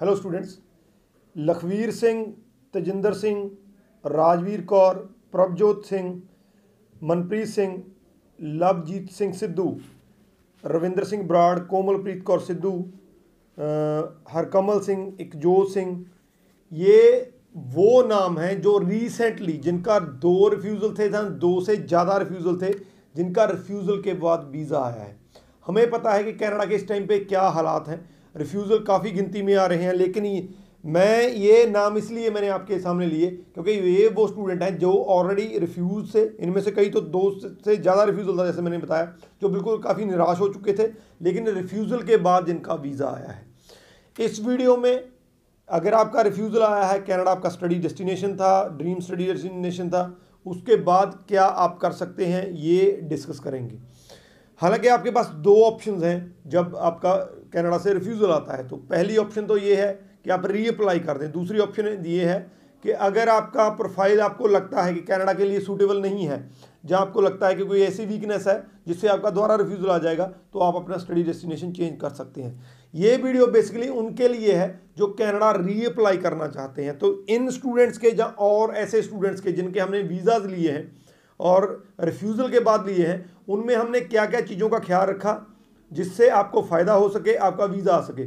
Hello students Lakhvir Singh, Tajinder Singh, Rajveer Kaur, Prabhjot Singh, Manpreet Singh Lovejeet Singh Sidhu, Ravinder Singh Brar, Komalpreet Kaur Sidhu Harkamal Singh Ikjot Singh, ये वो नाम हैं जो रिसेंटली जिनका दो रिफ्यूज़ल थे दो से ज़्यादा रिफ्यूज़ल थे, जिनका रिफ्यूज़ल के बाद वीज़ा आया है। हमें पता है कि कनाडा के इस टाइम पे क्या हालात हैं। रिफ्यूज़ल काफ़ी गिनती में आ रहे हैं, लेकिन मैं ये नाम इसलिए मैंने आपके सामने लिए क्योंकि ये वो स्टूडेंट हैं जो ऑलरेडी रिफ्यूज़ से, इनमें से कई तो दो से ज़्यादा रिफ्यूज़ल था, जैसे मैंने बताया, जो बिल्कुल काफ़ी निराश हो चुके थे, लेकिन रिफ्यूज़ल के बाद जिनका वीज़ा आया है। इस वीडियो में अगर आपका रिफ्यूज़ल आया है कनाडा आपका स्टडी डेस्टिनेशन था ड्रीम स्टडी डेस्टिनेशन था, उसके बाद क्या आप कर सकते हैं, ये डिस्कस करेंगे। हालाँकि आपके पास दो ऑप्शंस हैं, जब आपका कनाडा से रिफ्यूज़ल आता है तो पहली ऑप्शन तो ये है कि आप रीअप्लाई कर दें। दूसरी ऑप्शन ये है कि अगर आपका प्रोफ़ाइल आपको लगता है कि कनाडा के लिए सूटेबल नहीं है, जहाँ आपको लगता है कि कोई ऐसी वीकनेस है जिससे आपका दोबारा रिफ्यूज़ल आ जाएगा तो आप अपना स्टडी डेस्टिनेशन चेंज कर सकते हैं। ये वीडियो बेसिकली उनके लिए है जो कनाडा रीअप्लाई करना चाहते हैं। तो इन स्टूडेंट्स के, जहाँ और ऐसे स्टूडेंट्स के जिनके हमने वीज़ाज लिए हैं और रिफ्यूज़ल के बाद लिए हैं, उनमें हमने क्या क्या चीज़ों का ख्याल रखा जिससे आपको फ़ायदा हो सके, आपका वीज़ा आ सके।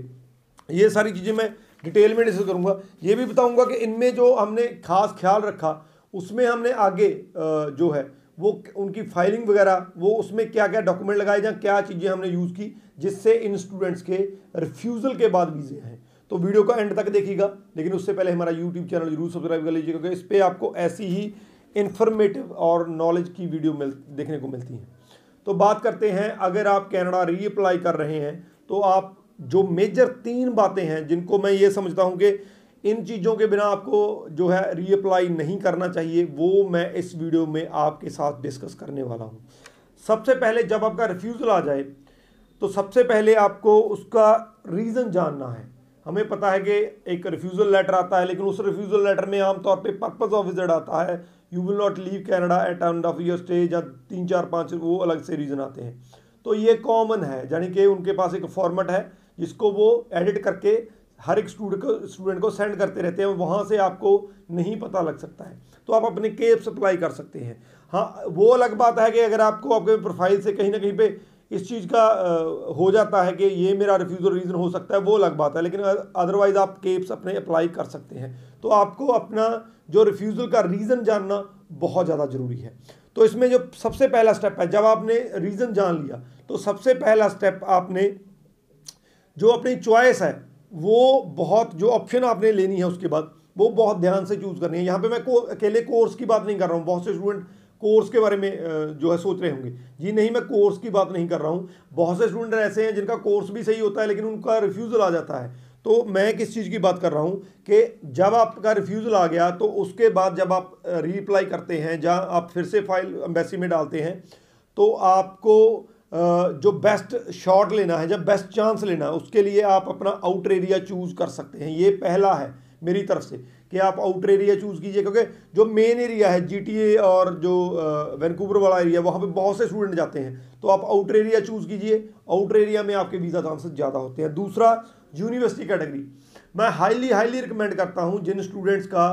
ये सारी चीज़ें मैं डिटेल में डिस्कस करूँगा। ये भी बताऊँगा कि इनमें जो हमने खास ख्याल रखा, उसमें हमने आगे जो है, वो उनकी फाइलिंग वगैरह, वो उसमें क्या क्या डॉक्यूमेंट लगाए जाए, क्या चीज़ें हमने यूज़ की जिससे इन स्टूडेंट्स के रिफ्यूज़ल के बाद वीज़े हैं। तो वीडियो का एंड तक देखिएगा, लेकिन उससे पहले हमारा यूट्यूब चैनल ज़रूर सब्सक्राइब कर लीजिएगा, क्योंकि इस पर आपको ऐसी ही इन्फॉर्मेटिव और नॉलेज की वीडियो मिल, देखने को मिलती हैं। तो बात करते हैं, अगर आप कनाडा रीअप्लाई कर रहे हैं तो आप जो मेजर तीन बातें हैं, जिनको मैं ये समझता हूँ कि इन चीज़ों के बिना आपको जो है रीअप्लाई नहीं करना चाहिए, वो मैं इस वीडियो में आपके साथ डिस्कस करने वाला हूँ। सबसे पहले जब आपका रिफ्यूज़ल आ जाए तो सबसे पहले आपको उसका रीज़न जानना है। हमें पता है कि एक रिफ्यूज़ल लेटर आता है, लेकिन उस रिफ्यूज़ल लेटर में आमतौर पे पर्पज़ ऑफ़ विज़िट आता है you will not leave Canada at end of your stay या तीन, चार, पाँच वो अलग से रीज़न आते हैं। तो ये कॉमन है, यानी कि उनके पास एक फॉर्मेट है, जिसको वो एडिट करके हर एक स्टूडेंट को स्टूडेंट को सेंड करते रहते हैं, वहाँ से आपको नहीं पता लग सकता है। तो आप अपने केप अप्लाई कर सकते हैं। हाँ वो अलग बात है कि अगर आपको आपके प्रोफ़ाइल से कहीं ना कहीं पे इस चीज़ का हो जाता है कि ये मेरा रिफ्यूज़ल रीज़न हो सकता है वो अलग बात है लेकिन अदरवाइज़ आप केप्स अपने अप्लाई कर सकते हैं। तो आपको अपना जो रिफ्यूज़ल का रीज़न जानना बहुत ज़्यादा ज़रूरी है। तो इसमें जो सबसे पहला स्टेप है जब आपने रीज़न जान लिया तो सबसे पहला स्टेप आपने जो अपनी चॉइस है वो बहुत जो ऑप्शन आपने लेनी है उसके बाद वो बहुत ध्यान से चूज़ करनी है। यहाँ पे मैं को, अकेले कोर्स की बात नहीं कर रहा हूँ बहुत से स्टूडेंट कोर्स के बारे में जो है सोच रहे होंगे। जी नहीं, मैं कोर्स की बात नहीं कर रहा हूँ। बहुत से स्टूडेंट ऐसे हैं जिनका कोर्स भी सही होता है, लेकिन उनका रिफ्यूज़ल आ जाता है। तो मैं किस चीज़ की बात कर रहा हूँ कि जब आपका रिफ्यूज़ल आ गया तो उसके बाद जब आप रीअप्लाई करते हैं, जहाँ आप फिर से फ़ाइल एम्बेसी में डालते हैं तो आपको जो बेस्ट शॉट लेना है, जब बेस्ट चांस लेना है, उसके लिए आप अपना आउटर एरिया चूज़ कर सकते हैं। ये पहला है। मेरी तरफ़ से, कि आप आउटर एरिया चूज़ कीजिए, क्योंकि जो मेन एरिया है जीटीए और जो वैनकूवर वाला एरिया वहाँ पे बहुत से स्टूडेंट जाते हैं। तो आप आउटर एरिया चूज़ कीजिए। आउटर एरिया में आपके वीज़ा चांसेस ज़्यादा होते हैं। दूसरा यूनिवर्सिटी कैटेगरी मैं हाईली हाईली रिकमेंड करता हूँ जिन स्टूडेंट्स का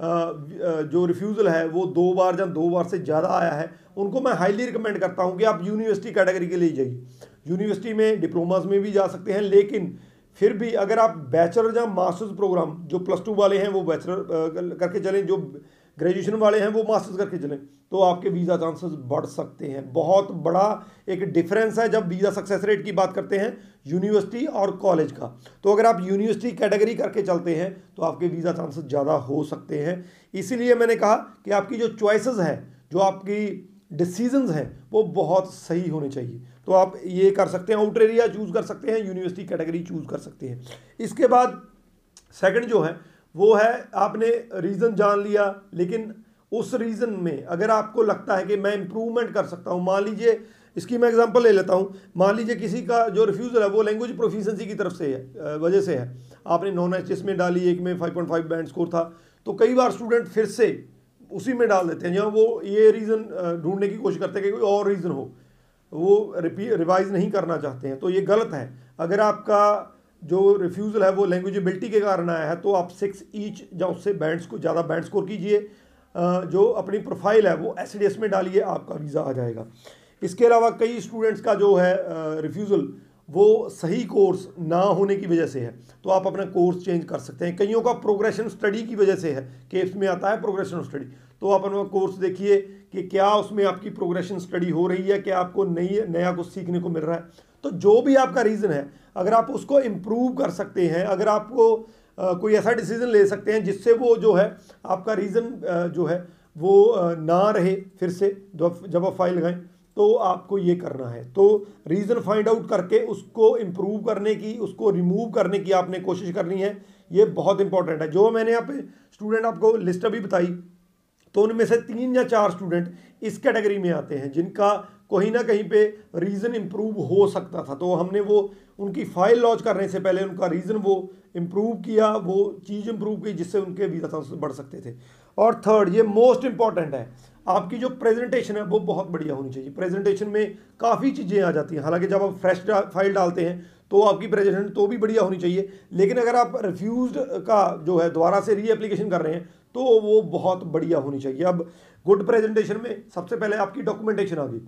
जो रिफ्यूज़ल है, वो दो बार या दो बार से ज़्यादा आया है, उनको मैं हाईली रिकमेंड करता हूँ कि आप यूनिवर्सिटी कैटेगरी के लिए जाइए। यूनिवर्सिटी में डिप्लोमास में भी जा सकते हैं, लेकिन फिर भी अगर आप बैचलर या मास्टर्स प्रोग्राम जो प्लस टू वाले हैं, वो बैचलर करके चलें, जो ग्रेजुएशन वाले हैं, वो मास्टर्स करके चलें तो आपके वीज़ा चांसेस बढ़ सकते हैं। बहुत बड़ा एक डिफरेंस है जब वीज़ा सक्सेस रेट की बात करते हैं यूनिवर्सिटी और कॉलेज का। तो अगर आप यूनिवर्सिटी कैटेगरी करके चलते हैं तो आपके वीज़ा चांसेस ज़्यादा हो सकते हैं। इसीलिए मैंने कहा कि आपकी जो चॉइसेस है, जो आपकी डिसीजंस हैं, वो बहुत सही होने चाहिए। तो आप ये कर सकते हैं आउटर एरिया चूज़ कर सकते हैं यूनिवर्सिटी कैटेगरी चूज़ कर सकते हैं। इसके बाद सेकंड जो है, वो है आपने रीज़न जान लिया, लेकिन उस रीज़न में अगर आपको लगता है कि मैं इम्प्रूवमेंट कर सकता हूँ, मान लीजिए, इसकी मैं एग्जांपल ले लेता हूँ, मान लीजिए किसी का जो रिफ्यूज़ल है, वो लैंग्वेज प्रोफिशेंसी की तरफ़ से है वजह से है। आपने नॉन एच में डाली, एक में 5.5 बैंड स्कोर था तो कई बार स्टूडेंट फिर से उसी में डाल देते हैं जहाँ वो ये रीज़न ढूँढने की कोशिश करते हैं कि कोई और रीज़न हो। वो रिवाइज़ नहीं करना चाहते हैं तो ये गलत है। अगर आपका जो रिफ्यूज़ल है, वो लैंग्वेजेबिलिटी के कारण आया है तो आप सिक्स ईच या उससे बैंड्स को, ज़्यादा बैंड स्कोर कीजिए। जो अपनी प्रोफ़ाइल है, वो एसडीएस में डालिए, आपका वीज़ा आ जाएगा। इसके अलावा कई स्टूडेंट्स का जो है रिफ्यूज़ल वो सही कोर्स ना होने की वजह से है। तो आप अपना कोर्स चेंज कर सकते हैं। कईयों का प्रोग्रेशन स्टडी की वजह से है। केप्स में आता है प्रोग्रेशन स्टडी तो आप अपना कोर्स देखिए कि क्या उसमें आपकी प्रोग्रेशन स्टडी हो रही है क्या आपको नई नया कुछ सीखने को मिल रहा है। तो जो भी आपका रीज़न है अगर आप उसको इम्प्रूव कर सकते हैं अगर आपको आ, कोई ऐसा डिसीज़न ले सकते हैं जिससे वो जो है आपका रीज़न जो है वो ना रहे फिर से जब आप फ़ाइल लगाएँ। तो आपको ये करना है। तो रीज़न फाइंड आउट करके उसको इम्प्रूव करने की, उसको रिमूव करने की आपने कोशिश करनी है। ये बहुत इंपॉर्टेंट है। जो मैंने यहाँ पे स्टूडेंट आपको लिस्ट अभी बताई तो उनमें से तीन या चार स्टूडेंट इस कैटेगरी में आते हैं, जिनका कहीं ना कहीं पे रीज़न इम्प्रूव हो सकता था। तो हमने वो, उनकी फ़ाइल लॉन्च करने से पहले उनका रीज़न वो इम्प्रूव किया, वो चीज़ इम्प्रूव की जिससे उनके वीज़ा बढ़ सकते थे। और थर्ड ये मोस्ट इंपॉर्टेंट है। आपकी जो प्रेजेंटेशन है, वो बहुत बढ़िया होनी चाहिए। प्रेजेंटेशन में काफ़ी चीज़ें आ जाती हैं। हालाँकि जब आप फ्रेश फ़ाइल डालते हैं तो आपकी प्रेजेंटेशन तो भी बढ़िया होनी चाहिए। लेकिन अगर आप रिफ्यूज का जो है, दोबारा से री एप्लीकेशन कर रहे हैं तो वो बहुत बढ़िया होनी चाहिए। अब गुड प्रेजेंटेशन में सबसे पहले आपकी डॉक्यूमेंटेशन आ गई।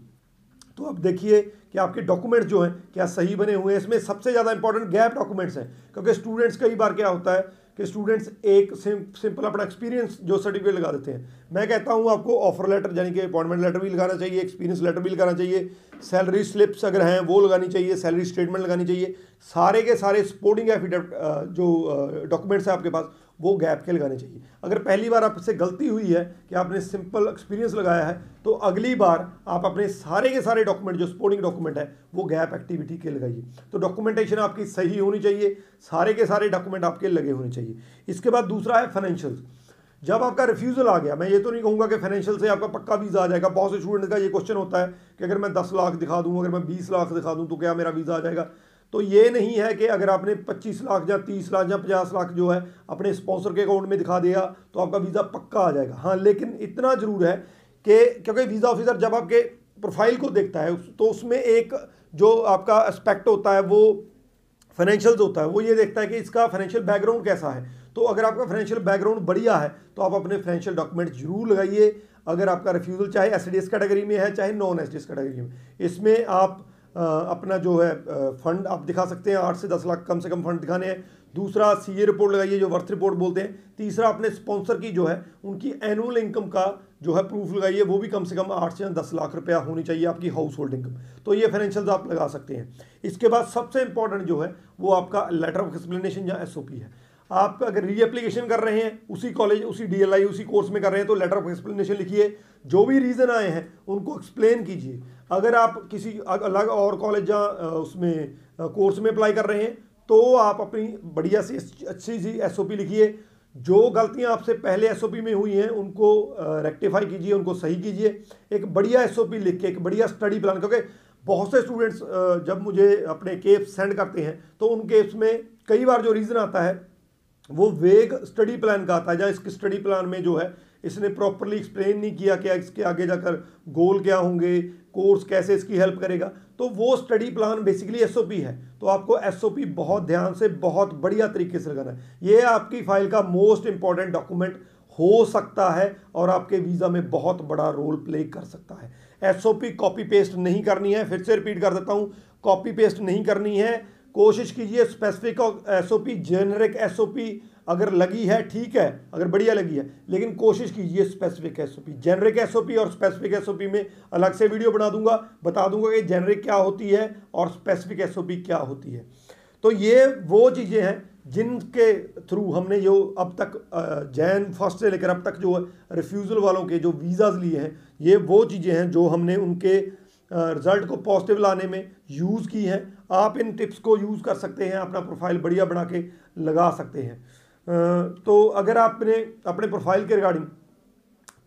तो अब देखिए कि आपके डॉक्यूमेंट्स जो हैं, क्या सही बने हुए हैं। इसमें सबसे ज़्यादा इंपॉर्टेंट गैप डॉक्यूमेंट्स हैं, क्योंकि स्टूडेंट्स कई बार क्या होता है कि स्टूडेंट्स एक सिंपल अपना एक्सपीरियंस जो सर्टिफिकेट लगा देते हैं। मैं कहता हूँ, आपको ऑफ़र लेटर यानी कि अपॉइंटमेंट लेटर भी लगाना चाहिए एक्सपीरियंस लेटर भी लगाना चाहिए। सैलरी स्लिप्स अगर हैं, वो लगानी चाहिए, सैलरी स्टेटमेंट लगानी चाहिए। सारे के सारे सपोर्टिंग एफिडेविट जो डॉक्यूमेंट्स हैं आपके पास, वो गैप के लगाने चाहिए। अगर पहली बार आपसे गलती हुई है कि आपने सिंपल एक्सपीरियंस लगाया है तो अगली बार आप अपने सारे के सारे डॉक्यूमेंट जो सपोर्टिंग डॉक्यूमेंट है, वो गैप एक्टिविटी के लगाइए। तो डॉक्यूमेंटेशन आपकी सही होनी चाहिए, सारे के सारे डॉक्यूमेंट आपके लगे होने चाहिए। इसके बाद दूसरा है फाइनेंशियल जब आपका रिफ्यूज़ल आ गया, मैं ये तो नहीं कहूँगा कि फाइनेंशियल से आपका पक्का वीज़ा आ जाएगा बहुत से स्टूडेंट्स का ये क्वेश्चन होता है कि अगर मैं दस लाख दिखा दूँ, अगर मैं बीस लाख दिखा दूँ तो क्या मेरा वीज़ा आ जाएगा? तो ये नहीं है कि अगर आपने 25 लाख या 30 लाख या 50 लाख जो है अपने स्पॉन्सर के अकाउंट में दिखा दिया तो आपका वीज़ा पक्का आ जाएगा। हाँ लेकिन इतना ज़रूर है कि, क्योंकि वीज़ा ऑफिसर जब आपके प्रोफ़ाइल को देखता है तो उसमें एक जो आपका एस्पेक्ट होता है, वो फाइनेंशियल होता है, वो ये देखता है कि इसका फाइनेंशियल बैकग्राउंड कैसा है। तो अगर आपका फाइनेंशियल बैकग्राउंड बढ़िया है तो आप अपने फाइनेंशियल डॉक्यूमेंट ज़रूर लगाइए। अगर आपका रिफ्यूज़ल चाहे एसडीएस कैटेगरी में है चाहे नॉन एसडीएस कैटेगरी में। इसमें आप आ, अपना जो है फंड आप दिखा सकते हैं। आठ से दस लाख कम से कम फंड दिखाने हैं। दूसरा सी रिपोर्ट लगाइए जो वर्थ रिपोर्ट बोलते हैं। तीसरा अपने स्पॉन्सर की जो है उनकी एनुअल इनकम का जो है प्रूफ लगाइए। वो भी कम से कम आठ से दस लाख रुपया होनी चाहिए आपकी हाउस होल्ड इनकम तो ये फाइनेंशियल आप लगा सकते हैं। इसके बाद सबसे इंपॉर्टेंट जो है वो आपका लेटर ऑफ़ एक्सप्लेनेशन या एसओपी है। आप अगर री एप्लीकेशन कर रहे हैं, उसी कॉलेज उसी डीएलआई उसी कोर्स में कर रहे हैं तो लेटर ऑफ़ एक्सप्लेनेशन लिखिए। जो भी रीज़न आए हैं, उनको एक्सप्लेन कीजिए। अगर आप किसी अलग और कॉलेज या उसमें कोर्स में अप्लाई कर रहे हैं तो आप अपनी बढ़िया सी, अच्छी सी एस लिखिए। जो गलतियाँ आपसे पहले एसओपी में हुई हैं, उनको रेक्टिफाई कीजिए, उनको सही कीजिए। एक बढ़िया एसओपी लिख के, एक बढ़िया स्टडी प्लान क्योंकि बहुत से स्टूडेंट्स जब मुझे अपने केप्स सेंड करते हैं तो उन केप्स में कई बार जो रीज़न आता है वो वेग स्टडी प्लान का आता है या इसके स्टडी प्लान में जो है, इसने प्रॉपरली एक्सप्लेन नहीं किया कि इसके आगे जाकर गोल क्या होंगे कोर्स कैसे इसकी हेल्प करेगा। तो वो स्टडी प्लान बेसिकली एसओपी है। तो आपको एसओपी बहुत ध्यान से, बहुत बढ़िया तरीके से लगाना है। ये आपकी फ़ाइल का मोस्ट इंपॉर्टेंट डॉक्यूमेंट हो सकता है और आपके वीज़ा में बहुत बड़ा रोल प्ले कर सकता है। एसओपी कॉपी पेस्ट नहीं करनी है। फिर से रिपीट कर देता हूँ कॉपी पेस्ट नहीं करनी है। कोशिश कीजिए स्पेसिफिक एसओपी जेनरिक एसओपी अगर लगी है, ठीक है, अगर बढ़िया लगी है, लेकिन कोशिश कीजिए स्पेसिफिक एसओपी जेनरिक एसओपी और स्पेसिफिक एसओपी में अलग से वीडियो बना दूँगा, बता दूँगा कि जेनरिक क्या होती है और स्पेसिफिक एसओपी क्या होती है। तो ये वो चीज़ें हैं जिनके थ्रू हमने जो अब तक जैन फ़र्स्ट से लेकर अब तक जो रिफ्यूज़ल वालों के जो वीज़ाज़ लिए हैं, ये वो चीज़ें हैं जो हमने उनके रिज़ल्ट को पॉजिटिव लाने में यूज़ की हैं। आप इन टिप्स को यूज़ कर सकते हैं, अपना प्रोफ़ाइल बढ़िया बना के लगा सकते हैं। तो अगर आपने अपने प्रोफ़ाइल के रिगार्डिंग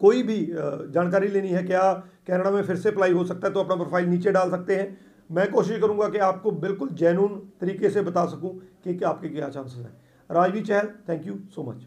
कोई भी जानकारी लेनी है, क्या कनाडा में फिर से अप्लाई हो सकता है तो अपना प्रोफ़ाइल नीचे डाल सकते हैं। मैं कोशिश करूँगा कि आपको बिल्कुल जेनून तरीके से बता सकूँ कि आपके क्या चांसेस हैं। Rajvi Chahal thank you so much